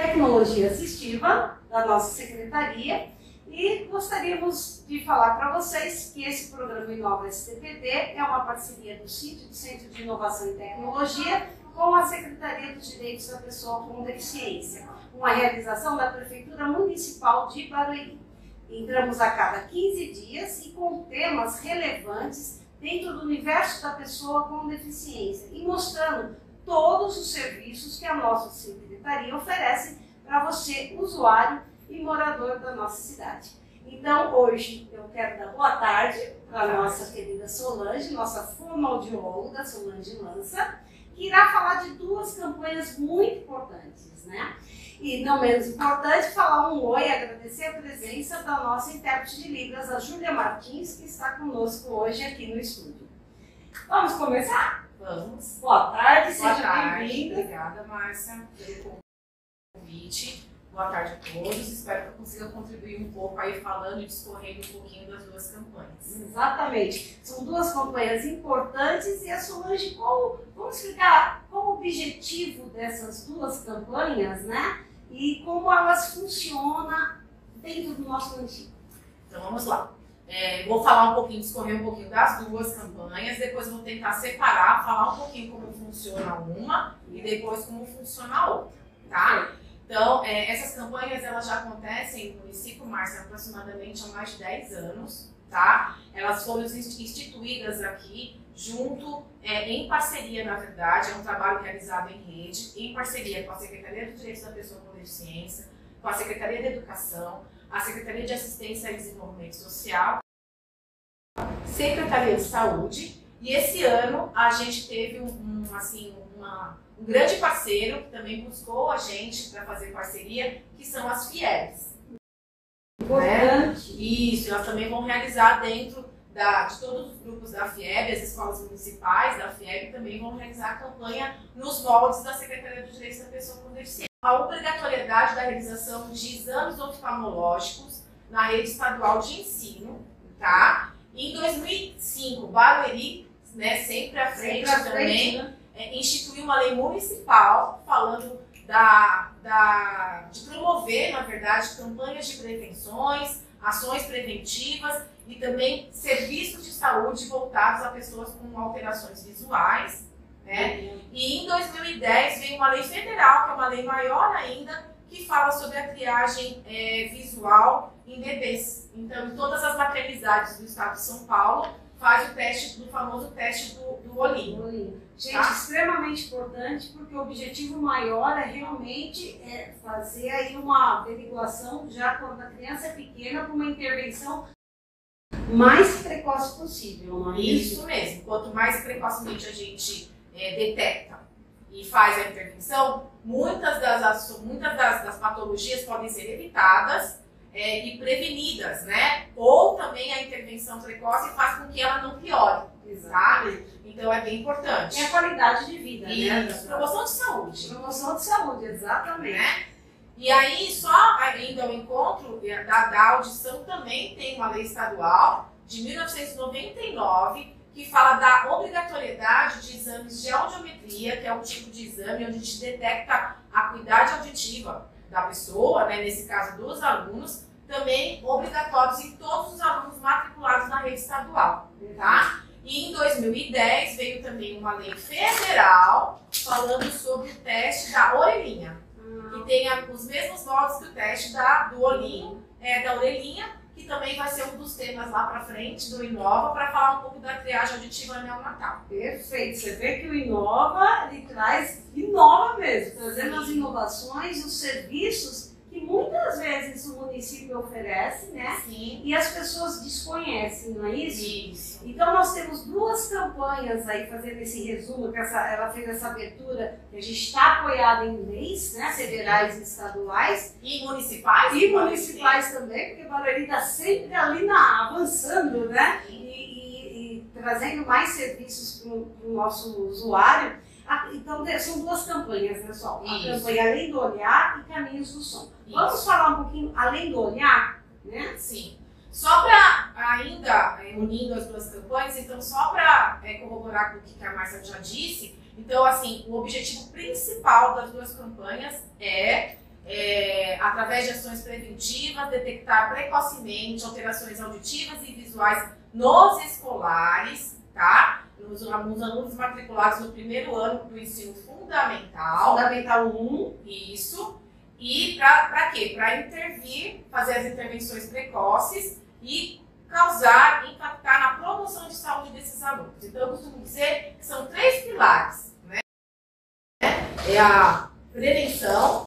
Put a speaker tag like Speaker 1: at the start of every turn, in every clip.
Speaker 1: Tecnologia Assistiva, da nossa secretaria, e gostaríamos de falar para vocês que esse programa Inova STPD é uma parceria do CIT, do Centro de Inovação e Tecnologia, com a Secretaria dos Direitos da Pessoa com Deficiência, uma realização da Prefeitura Municipal de Barueri. Entramos a cada 15 dias e com temas relevantes dentro do universo da pessoa com deficiência e mostrando todos os serviços que a nossa secretaria oferece para você, usuário e morador da nossa cidade. Então, hoje eu quero dar boa tarde para a nossa querida Solange, nossa fonoaudióloga Solange Lança, que irá falar de duas campanhas muito importantes, né? E não menos importante, falar um oi, agradecer a presença da nossa intérprete de Libras, a Júlia Martins, que está conosco hoje aqui no estúdio. Vamos começar?
Speaker 2: Vamos.
Speaker 1: Boa tarde,
Speaker 2: Boa
Speaker 1: seja
Speaker 2: tarde.
Speaker 1: bem-vinda.
Speaker 2: Obrigada, Márcia, pelo convite. Boa tarde a todos. Espero que eu consiga contribuir um pouco aí falando e discorrendo um pouquinho das duas campanhas.
Speaker 1: Exatamente. São duas campanhas importantes e a Solange, qual, vamos explicar qual o objetivo dessas duas campanhas, né? E como elas funcionam dentro do nosso município.
Speaker 2: Então vamos lá. É, vou falar um pouquinho, discorrer um pouquinho das duas campanhas, depois vou tentar separar, falar um pouquinho como funciona uma e depois como funciona a outra, tá? Então, é, essas campanhas elas já acontecem no município Márcia aproximadamente há mais de 10 anos, tá? Elas foram instituídas aqui junto, é, em parceria, na verdade, é um trabalho realizado em rede, em parceria com a Secretaria dos Direitos da Pessoa com Deficiência, com a Secretaria de Educação, a Secretaria de Assistência e Desenvolvimento Social, Secretaria de Saúde, e esse ano a gente teve um, assim, uma, um grande parceiro que também buscou a gente para fazer parceria, que são as FIES.
Speaker 1: Importante.
Speaker 2: Isso, elas também vão realizar dentro da, de todos os grupos da FIEB, as escolas municipais da FIEB também vão realizar a campanha nos moldes da Secretaria dos Direitos da Pessoa com Deficiência. A obrigatoriedade da realização de exames oftalmológicos na rede estadual de ensino, tá? Em 2005, Barueri, né, sempre à frente
Speaker 1: Sempre
Speaker 2: também,
Speaker 1: frente, né?
Speaker 2: é, instituiu uma lei municipal falando da, da, de promover, na verdade, campanhas de prevenções, ações preventivas e também serviços de saúde voltados a pessoas com alterações visuais. Né? E em 2010 veio uma lei federal, que é uma lei maior ainda, que fala sobre a triagem é, visual em bebês. Então, em todas as maternidades do estado de São Paulo, faz o teste, do famoso teste do, do olhinho.
Speaker 1: Gente,
Speaker 2: Tá.
Speaker 1: extremamente importante, porque o objetivo maior é realmente é, fazer aí uma averiguação já quando a criança é pequena para uma intervenção mais precoce possível, não é isso?
Speaker 2: Isso mesmo. Quanto mais precocemente a gente é, detecta e faz a intervenção, muitas das, muitas das, das patologias podem ser evitadas é, e prevenidas, né? Ou também a intervenção precoce faz com que ela não piore, tá? Então é bem importante.
Speaker 1: E a qualidade de vida, né?
Speaker 2: Isso, promoção de saúde.
Speaker 1: Promoção de saúde, exatamente.
Speaker 2: né? E aí, só ainda ao encontro da, da audição, também tem uma lei estadual de 1999 que fala da obrigatoriedade de exames de audiometria, que é um tipo de exame onde a gente detecta a acuidade auditiva da pessoa, né, nesse caso dos alunos, também obrigatórios em todos os alunos matriculados na rede estadual, tá? E em 2010 veio também uma lei federal falando sobre o teste da orelhinha que tenha os mesmos modos que o teste da, do olhinho, é, da orelhinha, que também vai ser um dos temas lá pra frente do Inova, para falar um pouco da triagem auditiva neonatal.
Speaker 1: Perfeito. Você vê que o Inova, ele traz, inova mesmo, trazendo as inovações, os serviços que muitas vezes o município oferece, né?
Speaker 2: Sim.
Speaker 1: E as pessoas desconhecem, não é isso?
Speaker 2: Isso.
Speaker 1: Então nós temos duas campanhas aí fazendo esse resumo, que essa, ela fez essa abertura, que a gente está apoiada em leis, né? Federais e estaduais,
Speaker 2: E municipais?
Speaker 1: e municipais também, porque Barueri está sempre ali na, avançando, né? E, e- e trazendo mais serviços para o nosso usuário. Ah, Então te- são duas campanhas, pessoal. A
Speaker 2: Isso.
Speaker 1: campanha Além do Olhar e Caminhos do Som. Vamos
Speaker 2: Isso.
Speaker 1: falar um pouquinho além do olhar, né?
Speaker 2: Sim. Só para ainda é, unindo as duas campanhas, então só para corroborar com o que a Márcia já disse, então assim, o objetivo principal das duas campanhas é, é, através de ações preventivas, detectar precocemente alterações auditivas e visuais nos escolares, tá? Nos, nos alunos matriculados no primeiro ano do ensino fundamental.
Speaker 1: Fundamental 1.
Speaker 2: Isso. E para quê? Para intervir, fazer as intervenções precoces e causar, impactar na promoção de saúde desses alunos. Então, eu costumo dizer que são três pilares. Né? É a prevenção,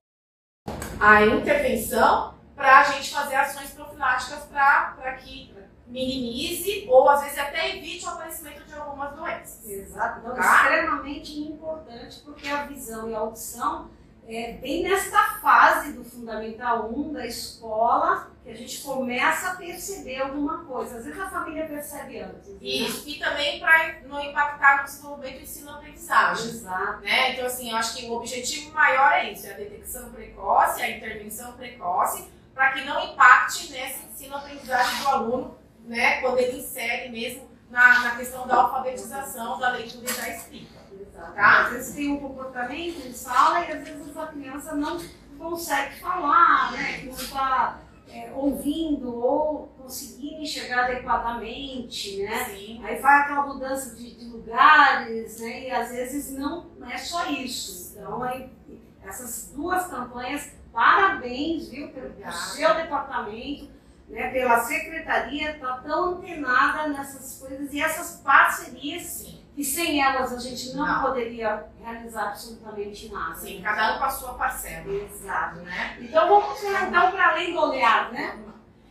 Speaker 2: a intervenção, para a gente fazer ações profiláticas para que minimize ou às vezes até evite o aparecimento de algumas doenças.
Speaker 1: Exato, então, tá? extremamente importante porque a visão e a audição é bem nesta fase do Fundamental 1 da escola que a gente começa a perceber alguma coisa. Às vezes a família percebe antes. Né?
Speaker 2: Isso, e também para não impactar no desenvolvimento do ensino-aprendizagem.
Speaker 1: Exato.
Speaker 2: Né? Então, assim, eu acho que o objetivo maior é isso, é a detecção precoce, a intervenção precoce, para que não impacte nesse ensino-aprendizagem do aluno, né, quando ele insere mesmo na, na questão da alfabetização, da leitura e da escrita.
Speaker 1: Tá? Às vezes tem um comportamento em sala e às vezes a criança não consegue falar, né, que não está é, ouvindo ou conseguindo enxergar adequadamente, né?
Speaker 2: Sim.
Speaker 1: Aí vai aquela mudança de, de, lugares, né? E às vezes não, não é só isso. Então, aí, essas duas campanhas, parabéns, viu, pelo seu departamento, né, pela secretaria, está tão antenada nessas coisas e essas parcerias.
Speaker 2: Sim
Speaker 1: e sem elas a gente não, não, poderia realizar absolutamente nada.
Speaker 2: Sim, cada um com a sua parcela.
Speaker 1: Exato. Né? Então vamos então para além do olhar, né?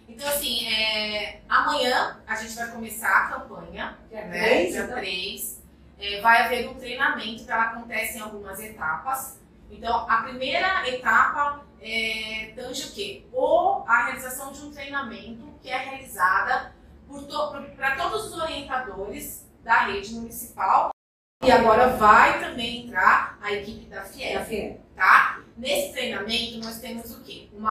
Speaker 2: Então, assim, é, amanhã a gente vai começar a campanha.
Speaker 1: Dia
Speaker 2: né?
Speaker 1: 3.
Speaker 2: Dia
Speaker 1: então.
Speaker 2: 3. É, vai haver um treinamento, que ela acontece em algumas etapas. Então, a primeira etapa é, tange o quê? Ou a realização de um treinamento que é realizada para to, todos os orientadores da rede municipal. E agora vai também entrar a equipe da FIEL, tá? Nesse treinamento nós temos o quê? Uma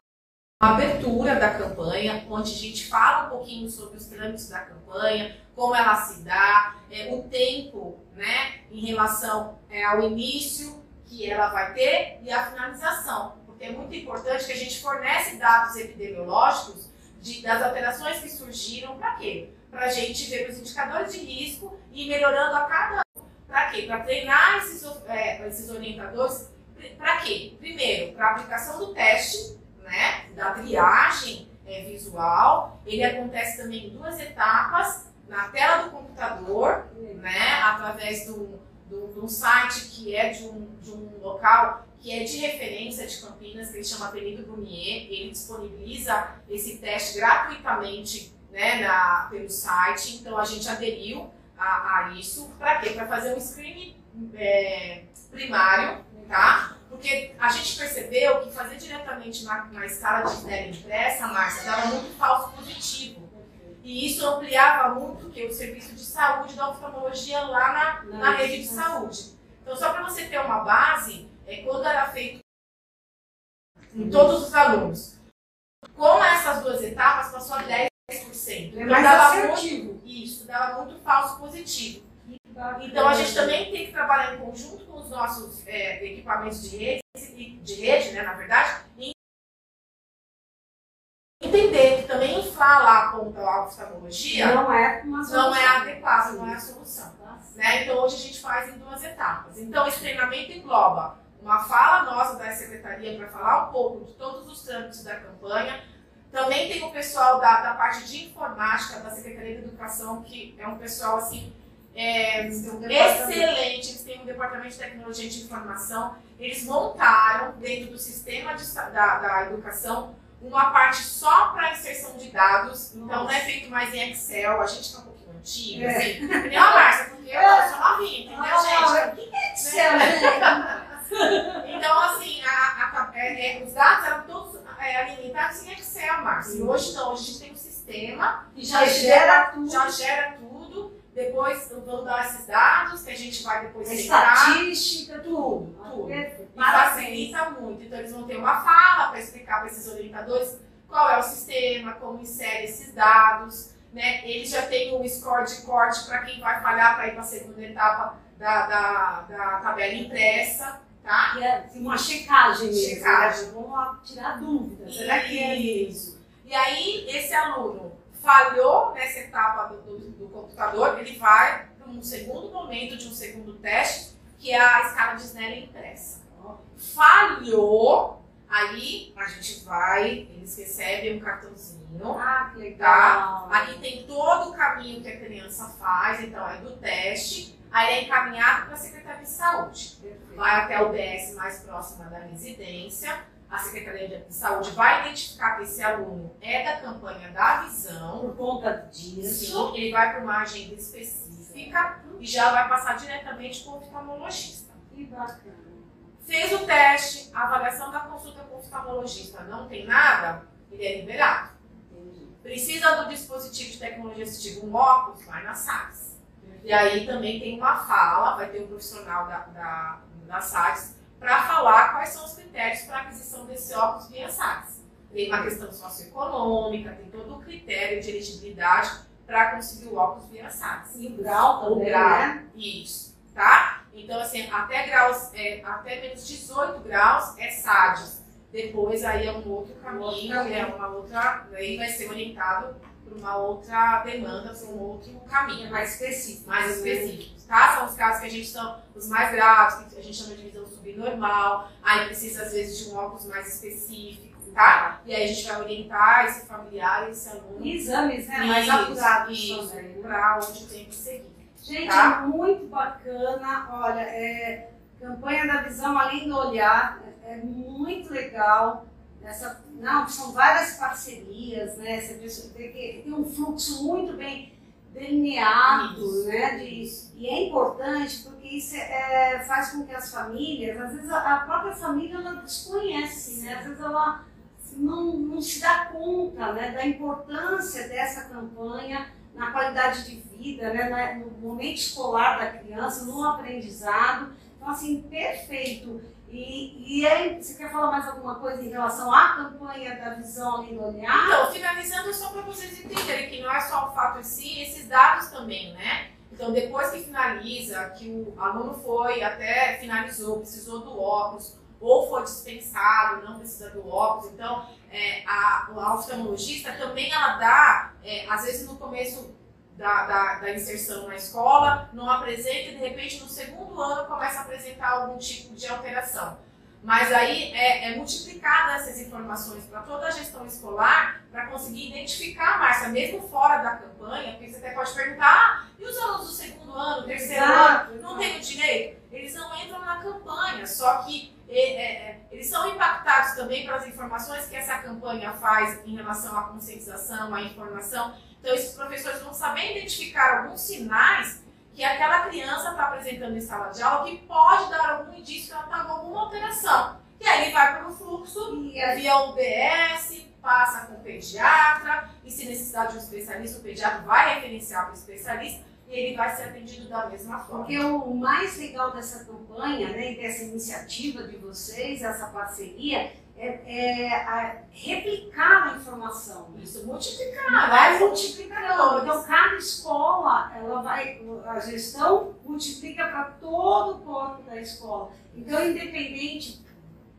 Speaker 2: abertura da campanha, onde a gente fala um pouquinho sobre os trâmites da campanha, como ela se dá, é, o tempo, né, em relação é, ao início que ela vai ter e a finalização, porque é muito importante que a gente fornece dados epidemiológicos de, das alterações que surgiram para quê? Para a gente ver os indicadores de risco e melhorando a cada ano. Para quê? Para treinar esses, é, esses orientadores. Para quê? Primeiro, para aplicação do teste, né, da triagem é, visual. Ele acontece também em duas etapas, na tela do computador, né, através do, de um site que é de um, de um local que é de referência de Campinas, que ele chama Apelido Brunier. Ele disponibiliza esse teste gratuitamente né, na, pelo site, então a gente aderiu a, a isso. Para quê? Para fazer um screening é, primário, tá? Porque a gente percebeu que fazer diretamente na, na escala de tela impressa, Márcia, dava muito falso positivo. E isso ampliava muito que o serviço de saúde da oftalmologia lá na, na rede de saúde. Então, só para você ter uma base, é, quando era feito em todos os alunos, com essas duas etapas, passou a 10%.
Speaker 1: É
Speaker 2: então,
Speaker 1: mais
Speaker 2: dava
Speaker 1: assertivo.
Speaker 2: muito, isso, dava muito falso positivo. Então a gente também tem que trabalhar em conjunto com os nossos é, equipamentos de rede, de rede, né, na verdade, e entender que também inflar lá a ponta oftalmologia
Speaker 1: Não é uma solução.
Speaker 2: não é adequado, não é a solução. Né? Então hoje a gente faz em duas etapas. Então esse treinamento engloba uma fala nossa da secretaria para falar um pouco de todos os trâmites da campanha. Também tem o pessoal da, da parte de informática da Secretaria de Educação, que é um pessoal assim é,
Speaker 1: um
Speaker 2: excelente, eles têm um departamento de tecnologia de informação. Eles montaram dentro do sistema de, da, da educação uma parte só para inserção de dados, então não é feito mais em Excel, a gente está um pouquinho antigo,
Speaker 1: É.
Speaker 2: assim. Não, Márcia, porque eu sou novinha, entendeu, gente?
Speaker 1: o que é Excel, gente?
Speaker 2: Então, assim, a- a- é, é, os dados eram todos é, alimentados em Excel, Márcia. Hoje não, hoje a gente tem um sistema
Speaker 1: Que já gera tudo.
Speaker 2: já gera tudo, depois vão dar esses dados que a gente vai depois
Speaker 1: A
Speaker 2: centrar.
Speaker 1: estatística, tudo.
Speaker 2: Tudo.
Speaker 1: Perfeito.
Speaker 2: E facilita muito. Então, eles vão ter uma fala para explicar para esses orientadores qual é o sistema, como insere esses dados. Né? Eles já têm um score de corte para quem vai falhar para ir para a segunda etapa da, da, da tabela impressa. tá?
Speaker 1: E é uma checagem mesmo.
Speaker 2: Checagem.
Speaker 1: Né? Vamos lá tirar dúvidas. Será que é
Speaker 2: Isso. E aí, esse aluno falhou nessa etapa do, do, do computador, ele vai para um segundo momento de um segundo teste, que é a escala de Snellen impressa. Falhou, aí a gente vai, eles recebem um cartãozinho.
Speaker 1: Ah, que
Speaker 2: Tá?
Speaker 1: legal.
Speaker 2: Ali tem todo o caminho que a criança faz, então é do teste, aí é encaminhado para a Secretaria de Saúde.
Speaker 1: Perfeito.
Speaker 2: Vai até o BS mais próxima da residência, a Secretaria de Saúde vai identificar que esse aluno é da campanha da visão,
Speaker 1: Por conta disso.
Speaker 2: Ele vai para uma agenda específica e já vai passar diretamente com o oftalmologista.
Speaker 1: Que bacana.
Speaker 2: Fez o teste, a avaliação da consulta com o oftalmologista não tem nada, ele é liberado.
Speaker 1: Entendi.
Speaker 2: Precisa do dispositivo de tecnologia assistiva, um óculos, vai na SAS. E aí também tem uma fala, vai ter um profissional da, da, da SAS para falar quais são os critérios para aquisição desse óculos via SAS. Tem uma questão socioeconômica, tem todo o critério de elegibilidade para conseguir o óculos via SAS.
Speaker 1: E o grau
Speaker 2: O
Speaker 1: também,
Speaker 2: grau.
Speaker 1: né?
Speaker 2: Isso, tá? Então, assim, até graus, é, até menos 18 graus é SADS. Depois aí é um outro caminho,
Speaker 1: Outro caminho.
Speaker 2: é uma outra, aí vai ser orientado para uma outra demanda, para um outro caminho,
Speaker 1: mais específico.
Speaker 2: mais
Speaker 1: né?
Speaker 2: específicos, tá? São os casos que a gente são os mais graves, que a gente chama de visão subnormal, aí precisa às vezes de um óculos mais específico, tá? E aí a gente vai orientar esse familiar, esse aluno.
Speaker 1: E exames, né? Mais apurados também. né?
Speaker 2: para onde tem que seguir.
Speaker 1: Gente,
Speaker 2: Tá?
Speaker 1: é muito bacana. Olha, é, campanha da visão além do olhar é, é muito legal. Essa, não, são várias parcerias, né? Você precisa ter que tem um fluxo muito bem delineado,
Speaker 2: Isso,
Speaker 1: né? De, e é importante porque isso é, faz com que as famílias, às vezes a, a própria família ela desconhece, né? Às vezes ela não, não se dá conta né, da importância dessa campanha na qualidade de vida, né, no momento escolar da criança, no aprendizado. Então, assim, perfeito. E, e aí, você quer falar mais alguma coisa em relação à campanha da visão olhar?
Speaker 2: Então, finalizando só para vocês entenderem que não é só o fato em si, esses dados também, né? Então, depois que finaliza, que o aluno foi até finalizou, precisou do óculos, ou foi dispensado, não precisa do óculos, então é, a, a oftalmologista também ela dá, é, às vezes no começo da, da, da inserção na escola, não apresenta e de repente no segundo ano começa a apresentar algum tipo de alteração. Mas aí é, é multiplicada essas informações para toda a gestão escolar para conseguir identificar, Márcia, mesmo fora da campanha, porque você até pode perguntar, ah, e os alunos do segundo ano, terceiro
Speaker 1: Exato,
Speaker 2: ano, não tem o direito? Eles não entram na campanha, só que é, é, é, eles são impactados também pelas informações que essa campanha faz em relação à conscientização, à informação. Então, esses professores vão saber identificar alguns sinais que aquela criança está apresentando em sala de aula que pode dar algum indício que ela está com alguma alteração. E aí ele vai pelo fluxo,
Speaker 1: E a
Speaker 2: via UBS, passa com o pediatra, e se necessitar de um especialista, o pediatra vai referenciar para o especialista e ele vai ser atendido da mesma forma.
Speaker 1: Porque o mais legal dessa campanha, né, dessa iniciativa de vocês, essa parceria, é, é a- replicar a informação.
Speaker 2: Isso multiplicar,
Speaker 1: vai multiplicando. Então, cada escola, ela vai, a gestão multiplica para todo o corpo da escola. Então, independente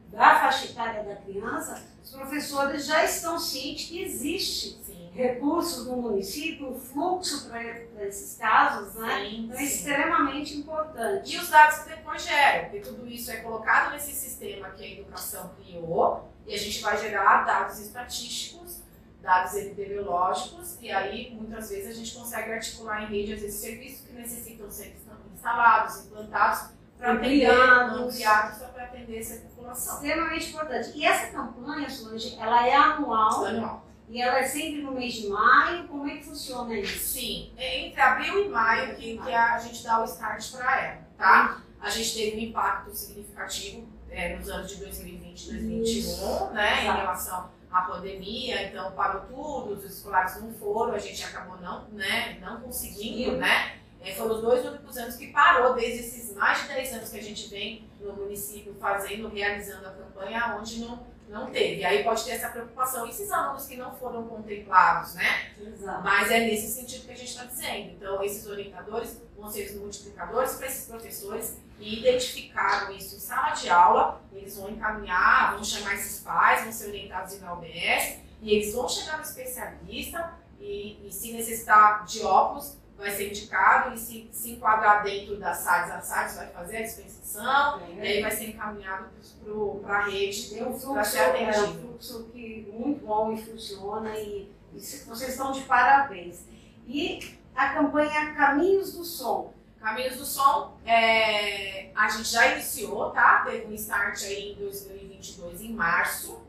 Speaker 1: da faixa etária da criança, os professores já estão cientes que existe. Recursos no município, fluxo para esses casos, né?
Speaker 2: Sim,
Speaker 1: Então, é extremamente importante.
Speaker 2: E os dados que depois geram, porque tudo isso é colocado nesse sistema que a educação criou, e a gente vai gerar dados estatísticos, dados epidemiológicos, e aí muitas vezes a gente consegue articular em rede, vezes, serviços que necessitam ser instalados, implantados, para atender,
Speaker 1: ampliados
Speaker 2: para atender essa população.
Speaker 1: Extremamente importante. E essa campanha, Solange, ela é anual
Speaker 2: Anual.
Speaker 1: E ela é sempre no mês de maio. Como é que funciona isso?
Speaker 2: Sim, é entre abril e maio que, que a gente dá o start para ela, tá? A gente teve um impacto significativo é, nos anos de 2020 e 2021, né, em relação à pandemia, então parou tudo, os escolares não foram, a gente acabou não, né, não conseguindo, né, é, foram os dois únicos anos que parou, desde esses mais de 10 anos que a gente vem no município fazendo, realizando a campanha, onde não, não teve. Aí pode ter essa preocupação. Esses alunos que não foram contemplados, né?
Speaker 1: Exato.
Speaker 2: Mas é nesse sentido que a gente está dizendo. Então, esses orientadores vão ser os multiplicadores para esses professores e identificaram isso em sala de aula, eles vão encaminhar, vão chamar esses pais, vão ser orientados na UBS, e eles vão chegar no especialista e, e se necessitar de óculos, vai ser indicado e se, se enquadrar dentro das SADs, a SADs vai fazer a dispensação,
Speaker 1: É.
Speaker 2: e aí vai ser encaminhado para a rede
Speaker 1: um
Speaker 2: para ser
Speaker 1: é um
Speaker 2: atendido.
Speaker 1: fluxo que muito bom e funciona e, e vocês estão de parabéns. E a campanha Caminhos do Som.
Speaker 2: Caminhos do Som, é, a gente já iniciou, tá? Teve um start aí em 2022, em março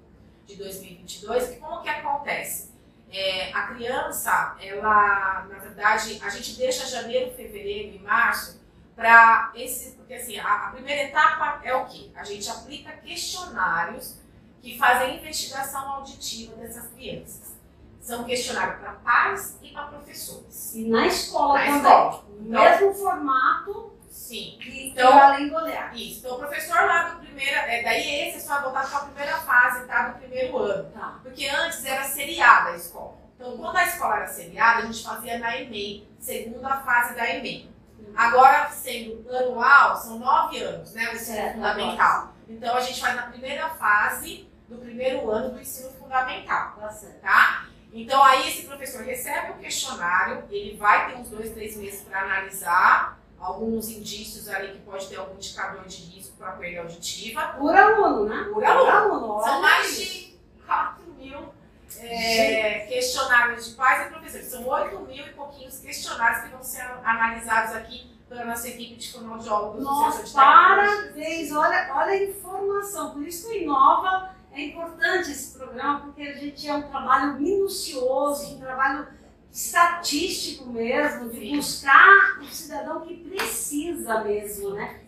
Speaker 2: de 2022. E como que acontece? É, a criança, ela, na verdade, a gente deixa janeiro, fevereiro e março para esse, porque assim, a, a primeira etapa é o quê? A gente aplica questionários que fazem investigação auditiva dessas crianças. São questionários para pais e para professores.
Speaker 1: E na escola
Speaker 2: Na
Speaker 1: também.
Speaker 2: escola.
Speaker 1: O
Speaker 2: Então-
Speaker 1: mesmo formato
Speaker 2: Sim.
Speaker 1: que,
Speaker 2: Então-
Speaker 1: que além do olhar.
Speaker 2: Isso. Então, o professor lá do primeiro. É, daí esse é só voltado para a primeira fase, tá? Do primeiro ano.
Speaker 1: Tá.
Speaker 2: Porque antes era seriada a escola. Então, quando a escola era seriada, a gente fazia na EMEI, segunda fase da EMEI. Agora, sendo anual, são nove anos, né? O ensino
Speaker 1: Certo,
Speaker 2: fundamental. Então, a gente faz na primeira fase do primeiro ano do ensino fundamental,
Speaker 1: Tá
Speaker 2: tá? Então, aí esse professor recebe o questionário, ele vai ter uns dois, três meses para analisar alguns indícios ali que pode ter algum indicador de risco para perda auditiva.
Speaker 1: Por aluno, né?
Speaker 2: Por aluno.
Speaker 1: olha
Speaker 2: São mais de 4 mil é, questionários de pais e professores. São 8 mil e pouquinhos questionários que vão ser analisados aqui pela nossa equipe de fonoaudiólogos
Speaker 1: Nossa, parabéns! Olha, olha a informação. Por isso que o Inova é importante esse programa, porque a gente é um trabalho minucioso, um trabalho estatístico mesmo, de
Speaker 2: Sim.
Speaker 1: buscar o cidadão que precisa mesmo, né?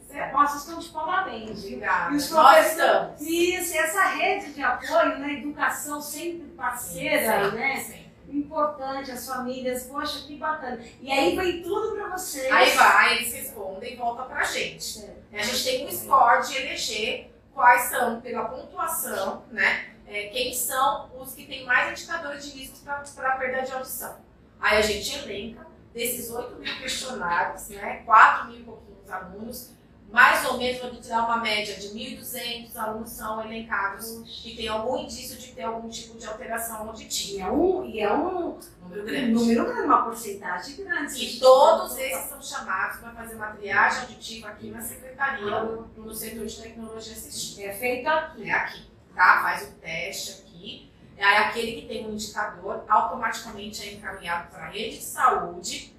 Speaker 1: Estão de parabéns.
Speaker 2: Obrigada.
Speaker 1: E os
Speaker 2: Nós estamos.
Speaker 1: Isso, essa rede de apoio, né? Educação sempre parceira,
Speaker 2: Sim,
Speaker 1: né?
Speaker 2: sim.
Speaker 1: Importante, as famílias, poxa, que bacana. E aí vem tudo para vocês.
Speaker 2: Aí vai, eles respondem e volta pra gente.
Speaker 1: Certo.
Speaker 2: A gente tem um score de eleger quais são, pela pontuação, né? é, quem são os que têm mais indicadores de risco para perda de audição. Aí a gente elenca desses 8 mil questionários, né? 4 mil e pouquinhos alunos, mais ou menos, vou tirar uma média de 1.200 alunos são elencados que tem algum indício de ter algum tipo de alteração
Speaker 1: E
Speaker 2: auditiva.
Speaker 1: é um, e é um
Speaker 2: Número
Speaker 1: um
Speaker 2: grande.
Speaker 1: número grande, uma porcentagem grande.
Speaker 2: E todos esses são chamados para fazer uma triagem auditiva aqui na secretaria, no setor de tecnologia assistiva.
Speaker 1: é feito aqui.
Speaker 2: É aqui, tá? Faz o teste aqui. Aí aquele que tem um indicador automaticamente é encaminhado para a rede de saúde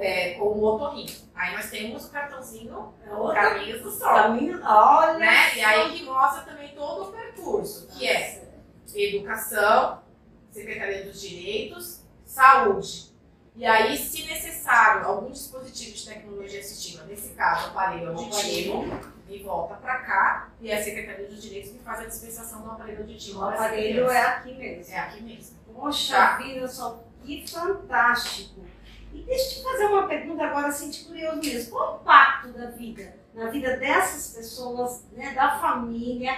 Speaker 2: é, com o otorrino. Aí nós temos o cartãozinho,
Speaker 1: É
Speaker 2: o
Speaker 1: outra
Speaker 2: caminhos do sol,
Speaker 1: caminho, olha.
Speaker 2: né? E aí que mostra também todo o percurso, que é educação, Secretaria dos Direitos, saúde. E aí, se necessário, algum dispositivo de tecnologia assistiva, nesse caso, aparelho auditivo, e volta para cá, e a Secretaria dos Direitos que faz a dispensação do aparelho auditivo.
Speaker 1: O aparelho é aqui mesmo.
Speaker 2: É aqui mesmo.
Speaker 1: Poxa
Speaker 2: Tá.
Speaker 1: vida, só que fantástico. E deixa eu te fazer uma pergunta agora, assim, de curioso mesmo. Qual o impacto da vida, na vida dessas pessoas, né, da família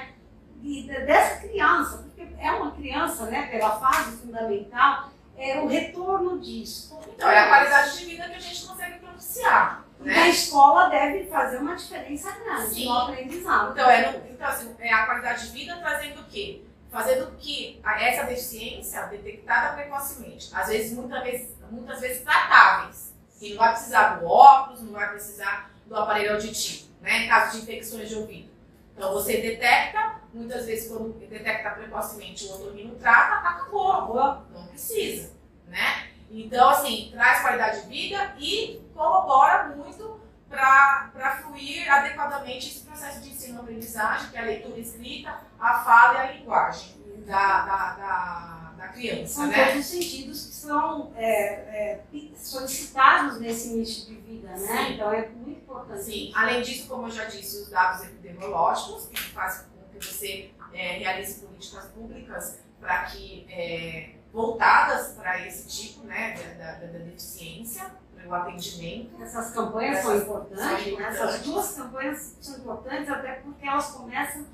Speaker 1: e dessa criança? Porque é uma criança, né, pela fase fundamental, é o retorno disso.
Speaker 2: Então, é a qualidade de vida que a gente consegue propiciar.
Speaker 1: E a
Speaker 2: Né?
Speaker 1: escola deve fazer uma diferença grande
Speaker 2: Sim.
Speaker 1: no aprendizado.
Speaker 2: Então, é, no- então assim, é a qualidade de vida trazendo o quê? Fazendo que essa deficiência detectada precocemente, às vezes, muitas vezes, muitas vezes tratáveis, que não vai precisar do óculos, não vai precisar do aparelho auditivo, né? Em caso de infecções de ouvido. Então, você detecta, muitas vezes, quando detecta precocemente o otorrino trata.
Speaker 1: Boa.
Speaker 2: não precisa, né? Então, assim, traz qualidade de vida e corrobora muito para fluir adequadamente esse processo de ensino-aprendizagem, que é a leitura escrita, a fala e a linguagem da, da, da, da criança,
Speaker 1: São
Speaker 2: né?
Speaker 1: todos os sentidos que são é, é, solicitados nesse início de vida, né?
Speaker 2: Sim.
Speaker 1: Então é muito importante.
Speaker 2: Sim, além disso, como eu já disse, os dados epidemiológicos, que fazem com que você é, realize políticas públicas para que é, voltadas para esse tipo né, da, da, da deficiência, o atendimento.
Speaker 1: Essas campanhas são importantes,
Speaker 2: são
Speaker 1: né?
Speaker 2: importantes.
Speaker 1: essas duas campanhas são importantes até porque elas começam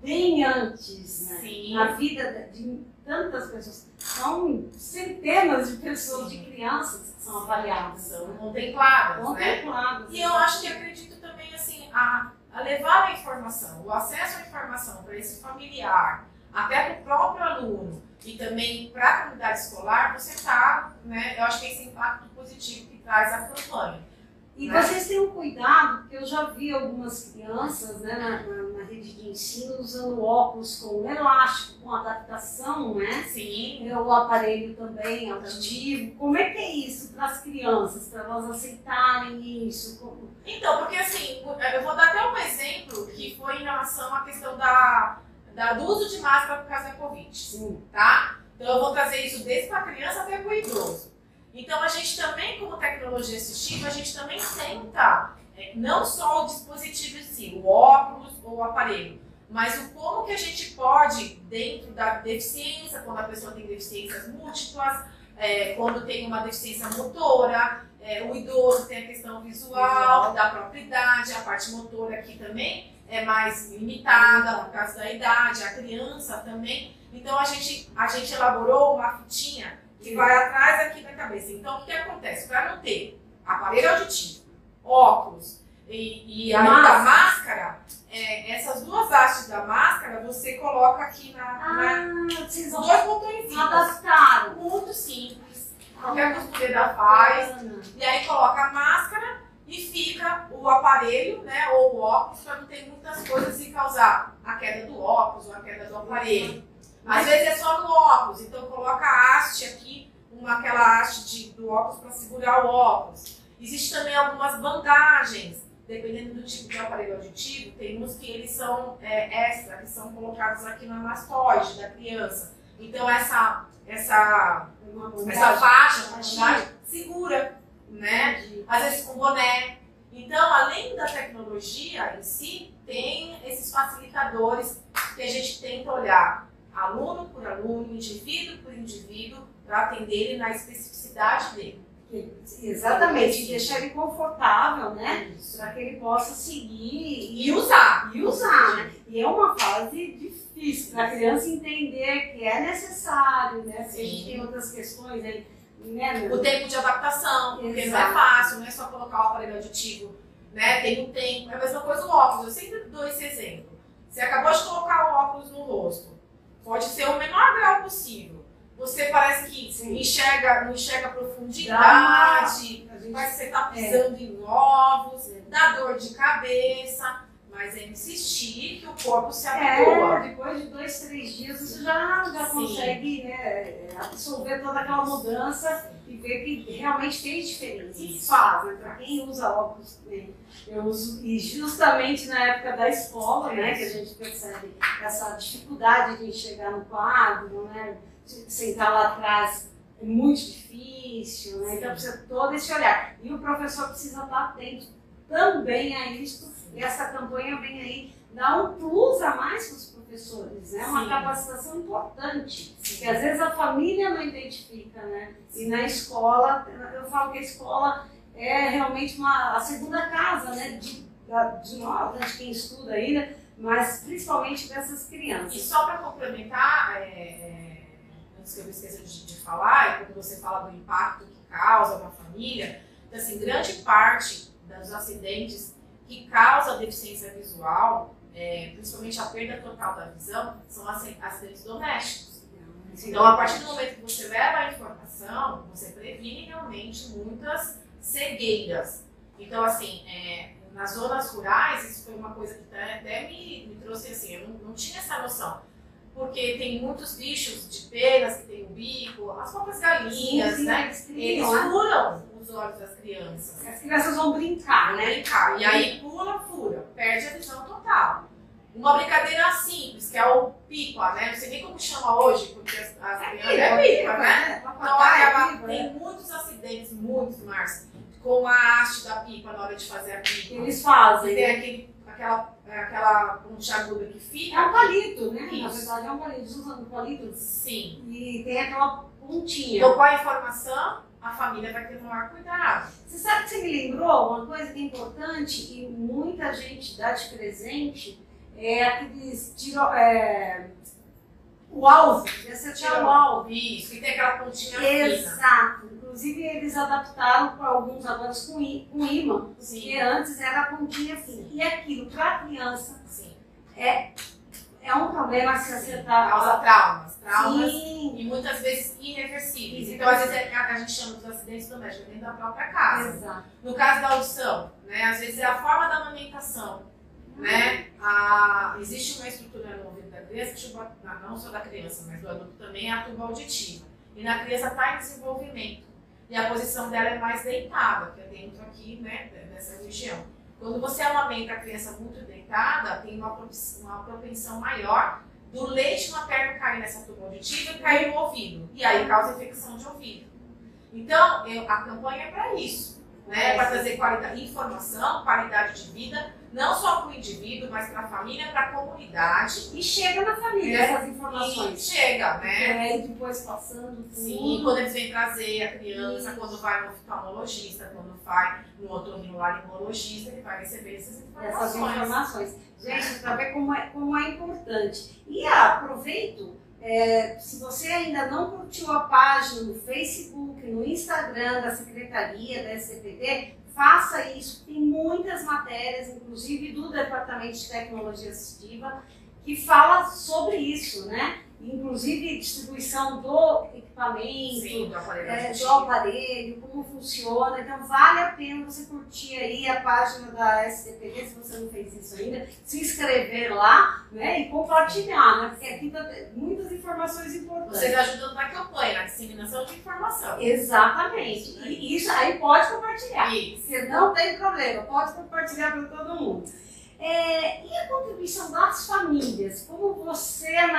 Speaker 1: bem antes, né? Na vida de tantas pessoas. São centenas de pessoas, de crianças que são avaliadas.
Speaker 2: São
Speaker 1: né?
Speaker 2: contempladas, né?
Speaker 1: Contempladas.
Speaker 2: E eu acho que acredito também assim, a, a levar a informação, o acesso à informação para esse familiar, até para o próprio aluno e também para a comunidade escolar, você está, né? Eu acho que esse impacto positivo que traz a campanha.
Speaker 1: E
Speaker 2: né?
Speaker 1: vocês tenham cuidado, porque eu já vi algumas crianças né, na- na rede de ensino usando óculos com elástico, com adaptação, né?
Speaker 2: Sim,
Speaker 1: E o aparelho também auditivo. Como é que é isso para as crianças, para elas aceitarem isso? Como-
Speaker 2: Então, porque assim, eu vou dar até um exemplo que foi em relação à questão da, da- do uso de máscara por causa da Covid,
Speaker 1: Sim.
Speaker 2: tá? Então eu vou trazer isso desde para a criança até para o idoso. Então a gente também, como tecnologia assistiva, a gente também tenta, é, não só o dispositivo em si, o óculos ou o aparelho, mas o como que a gente pode, dentro da deficiência, quando a pessoa tem deficiências múltiplas, é, quando tem uma deficiência motora, é, o idoso tem a questão visual, da própria idade, a parte motora aqui também é mais limitada por causa da idade, a criança também. Então a gente, a gente elaborou uma fitinha que vai atrás aqui da cabeça. Então o que acontece? Para não ter aparelho auditivo, óculos e, e ainda
Speaker 1: Máscara.
Speaker 2: máscara, é, essas duas hastes da máscara você coloca aqui na, na
Speaker 1: Ah, vão
Speaker 2: dois botõezinhos.
Speaker 1: adaptaram.
Speaker 2: Muito simples. Qualquer costureira faz. E aí coloca a máscara e fica o aparelho, né? Ou o óculos, para não ter muitas coisas e causar a queda do óculos ou a queda do aparelho. Às vezes é só no óculos, então coloca a haste aqui, uma, aquela haste de, do óculos para segurar o óculos. Existe também algumas bandagens, dependendo do tipo de aparelho auditivo, tem uns que eles são é, extra, que são colocados aqui na mastoide da criança. Então essa, essa, essa faixa, bandagem, segura, né? Às vezes com boné. Então, além da tecnologia em si, tem esses facilitadores que a gente tenta olhar aluno por aluno, indivíduo por indivíduo, para atender ele na especificidade dele.
Speaker 1: Exatamente, e deixar ele confortável, né? Para que ele possa seguir
Speaker 2: E usar.
Speaker 1: e usar, né? E é uma fase difícil para a criança entender que é necessário, né? Porque a gente tem outras questões aí, né?
Speaker 2: O tempo de adaptação, porque não é
Speaker 1: Exato.
Speaker 2: fácil, não é só colocar o aparelho auditivo, né? Tem um tempo. É a mesma coisa o óculos. Eu sempre dou esse exemplo. Você acabou de colocar o óculos no rosto. Pode ser o menor grau possível. Você parece que
Speaker 1: Sim.
Speaker 2: enxerga, não enxerga profundidade,
Speaker 1: A gente
Speaker 2: parece que você está pisando em ovos,
Speaker 1: É.
Speaker 2: dá dor de cabeça, mas é insistir que o corpo se
Speaker 1: É,
Speaker 2: habitua.
Speaker 1: depois de dois, três dias você já, já
Speaker 2: Sim.
Speaker 1: consegue né, absorver toda aquela mudança e ver que realmente fez diferença.
Speaker 2: Isso.
Speaker 1: Faz? Para quem usa óculos, né? eu uso, e justamente na época da escola, né, que a gente percebe essa dificuldade de enxergar no quadro, né, sentar lá atrás é muito difícil, né? então precisa todo esse olhar. E o professor precisa estar atento também a isso, e essa campanha vem aí dar um plus a mais para os professores, né? Uma
Speaker 2: Sim.
Speaker 1: capacitação importante, que às vezes a família não identifica, né? E na escola, eu falo que a escola é realmente uma, a segunda casa, né? De, de nós, né? de quem estuda ainda, mas principalmente dessas
Speaker 2: E
Speaker 1: crianças.
Speaker 2: só para complementar, é, que eu me esqueça de, de falar, é quando você fala do impacto que causa na família, então, assim, grande parte dos acidentes que causa deficiência visual, é, principalmente a perda total da visão, são acidentes domésticos. Então, a partir do momento que você leva a informação, você previne realmente muitas cegueiras. Então, assim, é, nas zonas rurais, isso foi uma coisa que até me, me trouxe assim, eu não, não tinha essa noção. Porque tem muitos bichos de penas que tem o bico, as próprias galinhas, né?
Speaker 1: eles
Speaker 2: Eles
Speaker 1: né?
Speaker 2: furam os olhos das crianças.
Speaker 1: As crianças vão brincar, né?
Speaker 2: brincar. E aí pula, fura, perde a visão total. Uma brincadeira simples, que é o pipa, né? Não sei nem como chama hoje, porque as, as crianças. É pipa, né? Então
Speaker 1: Papagaio,
Speaker 2: acaba,
Speaker 1: pipa,
Speaker 2: tem
Speaker 1: né?
Speaker 2: muitos acidentes, muitos, Márcia, com a haste da pipa na hora de fazer a pipa.
Speaker 1: eles fazem.
Speaker 2: tem
Speaker 1: né?
Speaker 2: aquele, aquela, aquela pontiaguda que
Speaker 1: É
Speaker 2: fica.
Speaker 1: um palito, né? Na
Speaker 2: Isso.
Speaker 1: verdade é um palito. Usam um palito
Speaker 2: Sim.
Speaker 1: e tem aquela pontinha.
Speaker 2: Então, com a informação, a família vai ter o maior cuidado.
Speaker 1: Você sabe que você me lembrou uma coisa que é importante e muita gente dá de presente é aqueles tiro, é, o alvo, esse é tirar o alvo.
Speaker 2: Isso, e tem aquela pontinha fina.
Speaker 1: Inclusive eles adaptaram para alguns agora com, com imã,
Speaker 2: Sim.
Speaker 1: porque antes era a pontinha fina. E aquilo para a criança
Speaker 2: Sim.
Speaker 1: é, é um problema se acertar.
Speaker 2: Causa traumas. Traumas
Speaker 1: Sim,
Speaker 2: e muitas vezes irreversíveis. Então, às vezes, a, a gente chama dos acidentes domésticos dentro da própria casa.
Speaker 1: exato.
Speaker 2: No caso da audição, né, às vezes é a forma da amamentação. Né? A, existe uma estrutura no ouvido da criança, que não só da criança, mas do adulto também, é a tuba auditiva. E na criança está em desenvolvimento. E a posição dela é mais deitada, que é dentro aqui né, dessa região. Quando você amamenta a criança muito deitada, tem uma, propi- uma propensão maior do leite materno cair nessa tuba auditiva e cair no ouvido. E aí causa infecção de ouvido. Então, eu- a campanha é para isso. Né, para trazer qualidade, informação, qualidade de vida, não só para o indivíduo, mas para a família, para a comunidade.
Speaker 1: E chega na família
Speaker 2: É,
Speaker 1: essas informações.
Speaker 2: chega, né?
Speaker 1: É, e depois passando tudo.
Speaker 2: Sim, quando eles vêm trazer a criança,
Speaker 1: Isso.
Speaker 2: quando vai no oftalmologista, quando vai no otorrinolaringologista, ele vai receber essas
Speaker 1: essas
Speaker 2: informações.
Speaker 1: informações. Gente, para ver como é, como é importante. E aproveito, é, se você ainda não curtiu a página no Facebook, no Instagram da Secretaria da SCPD, faça isso. Tem muitas matérias, inclusive do Departamento de Tecnologia Assistiva, que fala sobre isso, né? Inclusive distribuição do equipamento,
Speaker 2: Sim, do aparelho
Speaker 1: é, do aparelho, como funciona. Então, vale a pena você curtir aí a página da STPD, se você não fez isso ainda, se inscrever lá né, e compartilhar, né? Porque aqui tá muitas informações importantes.
Speaker 2: Vocês ajudam na campanha, na disseminação de informação.
Speaker 1: Exatamente. E isso aí pode compartilhar.
Speaker 2: Isso.
Speaker 1: Porque não tem problema, pode compartilhar para todo mundo. É, e a contribuição das famílias? Como você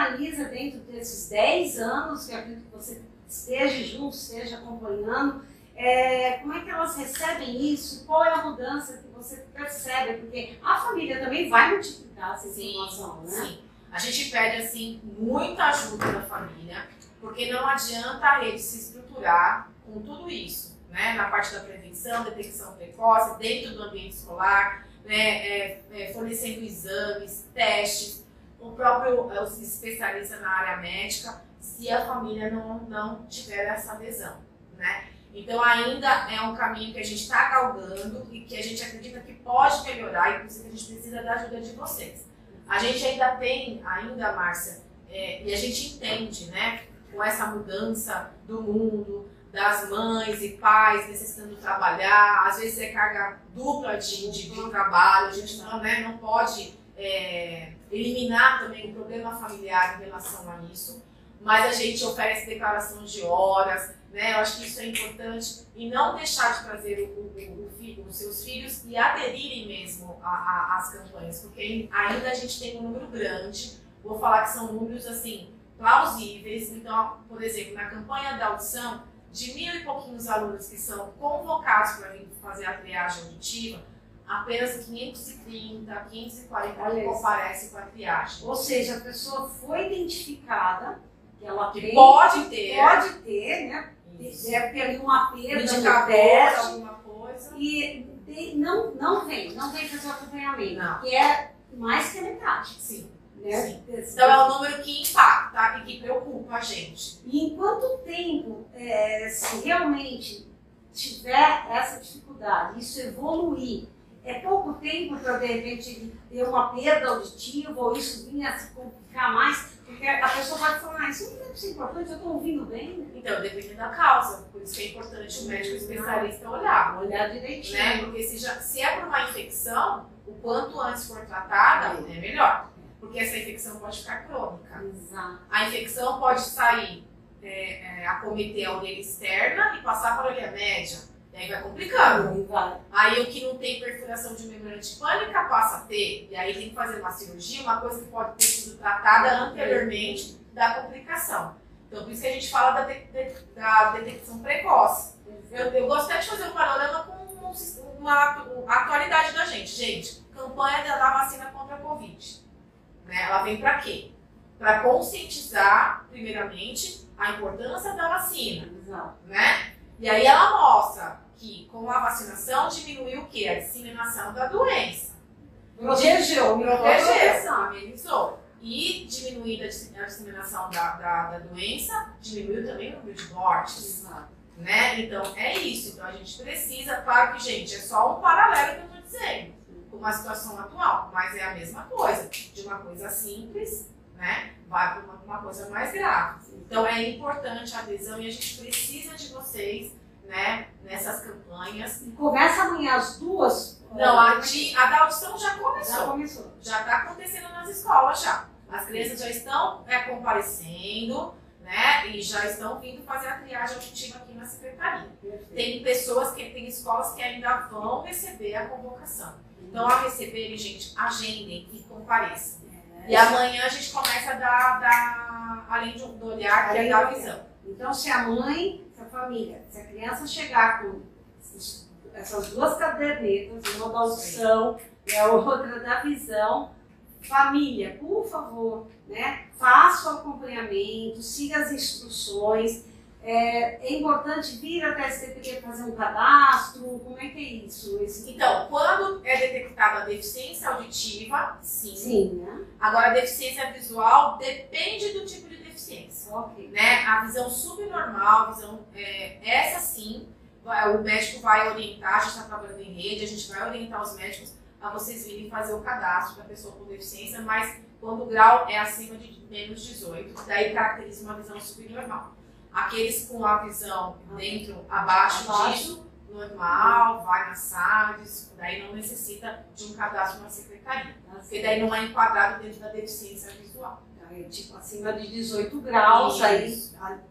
Speaker 1: analisa dentro desses 10 anos, que acredito que você esteja junto, esteja acompanhando, é, como é que elas recebem isso? Qual é a mudança que você percebe? Porque a família também vai multiplicar essa informação, né?
Speaker 2: sim. A gente pede, assim, muita ajuda da família, porque não adianta a rede se estruturar com tudo isso, né? Na parte da prevenção, detecção precoce, dentro do ambiente escolar, né? É, é, fornecendo exames, testes, o próprio é, os especialistas na área médica, se a família não, não tiver essa adesão, né? Então ainda é um caminho que a gente está galgando e que a gente acredita que pode melhorar, inclusive a gente precisa da ajuda de vocês. A gente ainda tem, ainda, Márcia, é, e a gente entende, né, com essa mudança do mundo, das mães e pais necessitando trabalhar, às vezes é carga dupla de, de, de trabalho, a gente não, né, não pode é, eliminar também o problema familiar em relação a isso, mas a gente oferece declaração de horas, né, eu acho que isso é importante, e não deixar de trazer o, o, o fi- os seus filhos e aderirem mesmo às campanhas, porque ainda a gente tem um número grande, vou falar que são números assim, plausíveis, então, por exemplo, na campanha da audição, de mil e pouquinhos alunos que são convocados para vir fazer a triagem auditiva, apenas 530, 540
Speaker 1: Olha
Speaker 2: comparecem para a triagem.
Speaker 1: Ou seja, a pessoa foi identificada, que ela
Speaker 2: Que
Speaker 1: tem,
Speaker 2: pode ter
Speaker 1: pode ter, né? Deve ter ali uma
Speaker 2: um
Speaker 1: perda
Speaker 2: indicador,
Speaker 1: teste.
Speaker 2: alguma coisa.
Speaker 1: E de- não, não vem, não vem fazer o acompanhamento,
Speaker 2: Não.
Speaker 1: que é mais que a metade.
Speaker 2: Sim.
Speaker 1: Né?
Speaker 2: Sim.
Speaker 1: Desse-
Speaker 2: Então é um número que impacta e que preocupa a gente.
Speaker 1: E em quanto tempo, é, se realmente tiver essa dificuldade, isso evoluir, é pouco tempo para de repente ter uma perda auditiva ou isso vir a se complicar mais, porque a pessoa vai falar, ah, isso não deve ser importante, eu estou ouvindo bem?
Speaker 2: Então, depende da causa. Por isso que é importante o médico especialista olhar.
Speaker 1: olhar direitinho.
Speaker 2: Né? Porque se, já, se é por uma infecção, o quanto antes for tratada, é melhor. Porque essa infecção pode ficar crônica.
Speaker 1: Exato.
Speaker 2: A infecção pode sair, é, é, acometer a orelha externa e passar para a orelha média. E aí vai complicando.
Speaker 1: Aí vai.
Speaker 2: Aí o que não tem perfuração de membrana tipânica passa a ter. E aí tem que fazer uma cirurgia, uma coisa que pode ter sido tratada anteriormente da complicação. Então por isso que a gente fala da, de- de- da detecção precoce. Eu, eu gostaria de fazer um panorama com um uma, atu- a atualidade da gente. Gente, campanha da, da vacina contra a Covid. Né? Ela vem para quê? Para conscientizar, primeiramente, a importância da vacina
Speaker 1: Exato.
Speaker 2: né? E aí ela mostra que com a vacinação diminuiu o quê? A disseminação da doença.
Speaker 1: Protegeu,
Speaker 2: protegeu, amenizou. E diminuindo a disseminação da, da, da, doença, diminuiu também o número de mortes. Exato. Né? Então, é isso. Então, a gente precisa, claro que, gente, é só um paralelo que eu estou dizendo, com uma situação atual, mas é a mesma coisa. De uma coisa simples, né? Vai para uma, uma coisa mais grave. Então, é importante a adesão e a gente precisa de vocês, né? Nessas campanhas.
Speaker 1: E começa amanhã às duas
Speaker 2: não, a, de, a da audição já começou.
Speaker 1: Já começou.
Speaker 2: Já está acontecendo nas escolas já. As crianças já estão é, comparecendo, né? E já estão vindo fazer a triagem auditiva aqui na secretaria. Perfeito. Tem pessoas que tem escolas que ainda vão receber a convocação. Então, ao receberem, gente, agendem e compareçam. É. E amanhã a gente começa a dar, além do olhar, que é da visão.
Speaker 1: Então, se a mãe, se a família, se a criança chegar com essas duas cadernetas, uma da audição e a outra da visão. Família, por favor, né, faça o acompanhamento, siga as instruções. É, é importante vir até a STPD fazer um cadastro? Como é que é isso?
Speaker 2: Esse... Então, quando é detectada a deficiência auditiva, sim.
Speaker 1: sim né?
Speaker 2: Agora, a deficiência visual depende do tipo de deficiência.
Speaker 1: Okay.
Speaker 2: Né? A visão subnormal, a visão, é, essa sim, o médico vai orientar, a gente está trabalhando em rede, a gente vai orientar os médicos a vocês virem fazer o cadastro da pessoa com deficiência, mas quando o grau é acima de menos 18, daí caracteriza uma visão subnormal. Aqueles com a visão dentro, abaixo, abaixo. disso, normal, vai na SADS, daí não necessita de um cadastro na secretaria, porque daí não é enquadrado dentro da deficiência visual
Speaker 1: tipo acima de 18 graus,
Speaker 2: aí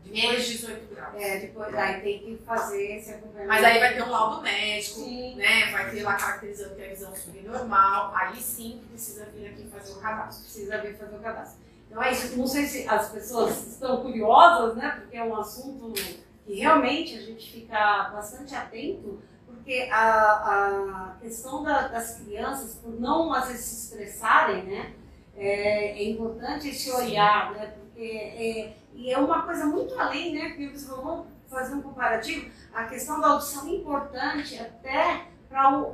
Speaker 2: menos de 18 graus.
Speaker 1: É, depois aí tem que fazer esse
Speaker 2: acompanhamento. Mas aí vai ter um laudo médico, sim. né? Vai ter lá caracterizando que é visão subnormal, aí sim que precisa vir aqui fazer o cadastro.
Speaker 1: Precisa vir fazer o cadastro. Então é isso, não sei se as pessoas estão curiosas, né? Porque é um assunto que realmente a gente fica bastante atento, porque a, a questão da, das crianças, por não às vezes se expressarem, né? É, é importante esse olhar, né? Porque é, e é uma coisa muito além, né? Porque vocês vão fazer um comparativo, a questão da audição é importante até para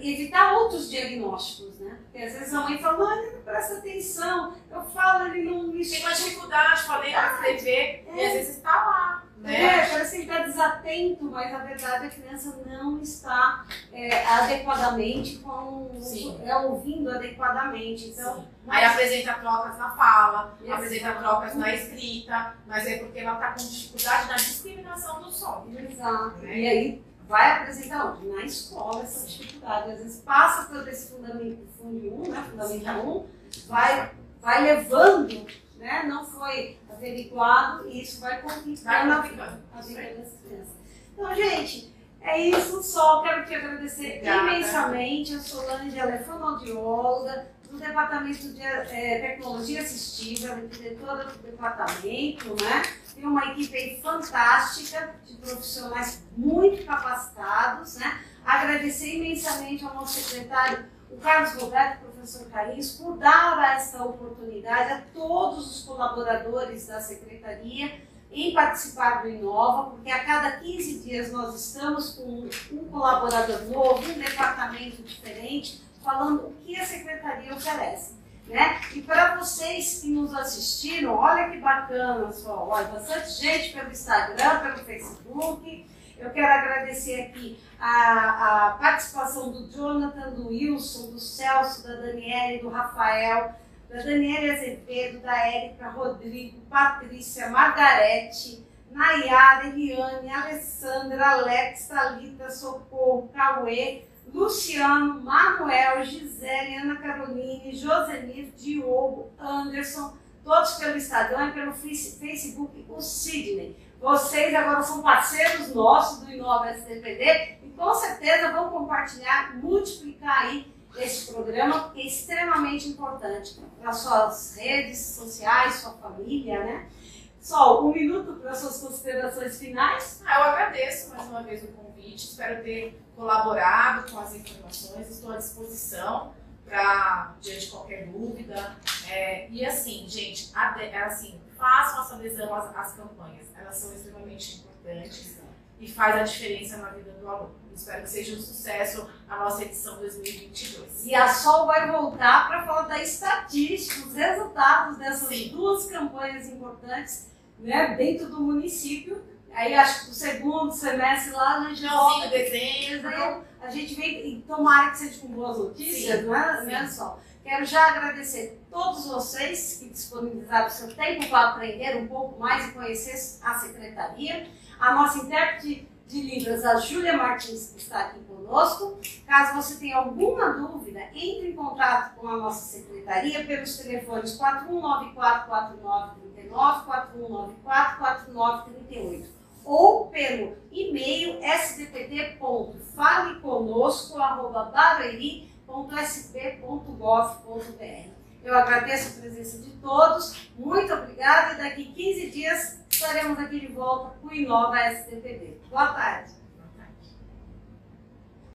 Speaker 1: evitar outros diagnósticos, né? Porque às vezes a mãe fala, ele não presta atenção, eu falo, ele não me
Speaker 2: Tem uma dificuldade, falei na TV, é. e às vezes está lá. Né?
Speaker 1: É, parece que ele está desatento, mas na verdade a criança não está é, adequadamente com, é, ouvindo adequadamente. Então,
Speaker 2: Aí apresenta trocas na fala, Exato. apresenta trocas na escrita, mas é porque ela está com dificuldade na discriminação do som.
Speaker 1: Exato. Né? E aí vai apresentar onde? Na escola essa dificuldade. Às vezes passa por esse fundamento, fundo 1, né? Fundamental 1, vai, vai levando, né? Não foi averiguado e isso vai complicando a vida das crianças. Então, gente, é isso só. Quero te agradecer Obrigada. imensamente. A Solange, ela é fonoaudióloga do Departamento de é, Tecnologia Assistiva, diretora do departamento, né? Tem uma equipe fantástica de profissionais muito capacitados, né? Agradecer imensamente ao nosso secretário, o Carlos Roberto, professor Carlinhos, por dar essa oportunidade a todos os colaboradores da secretaria em participar do Inova, porque a cada 15 dias nós estamos com um colaborador novo, um departamento diferente, falando o que a secretaria oferece. Né? E para vocês que nos assistiram, olha que bacana só, olha, bastante gente pelo Instagram, pelo Facebook. Eu quero agradecer aqui a, a participação do Jonathan, do Wilson, do Celso, da Daniela, do Rafael, da Daniela Azevedo, da Érica, Rodrigo, Patrícia, Margarete, Nayara, Eliane, Alessandra, Alex, Thalita, Socorro, Cauê, Luciano, Manuel, Gisele, Ana Caroline, Josemir, Diogo, Anderson, todos pelo Instagram e pelo Facebook, o Sidney. Vocês agora são parceiros nossos do Inova STPD e com certeza vão compartilhar, multiplicar aí esse programa que é extremamente importante para suas redes sociais, sua família, né? Só um minuto para suas considerações finais.
Speaker 2: Ah, eu agradeço mais uma vez o convite, espero ter colaborado com as informações, estou à disposição para diante de qualquer dúvida. É, e assim, gente, ade, assim, façam essa adesão às, às campanhas, elas são extremamente importantes. e faz a diferença na vida do aluno. Espero que seja um sucesso a nossa edição 2022.
Speaker 1: E a Sol vai voltar para falar da estatística, os resultados dessas Sim. duas campanhas importantes né, dentro do município. Aí acho que o segundo semestre lá a gente
Speaker 2: volta. Sim, dezembro.
Speaker 1: Aí a gente vem, tomara que seja com boas notícias, Sim. né, né Sol? Quero já agradecer a todos vocês que disponibilizaram seu tempo para aprender um pouco mais e conhecer a secretaria. A nossa intérprete de Libras, a Júlia Martins, que está aqui conosco. Caso você tenha alguma dúvida, entre em contato com a nossa secretaria pelos telefones 4194-4939, 4194-4938 ou pelo e-mail sdpt.faleconosco.barueri.sp.gov.br. Eu agradeço a presença de todos, muito obrigada e daqui 15 dias estaremos aqui de volta com o Inova STPD. Boa tarde.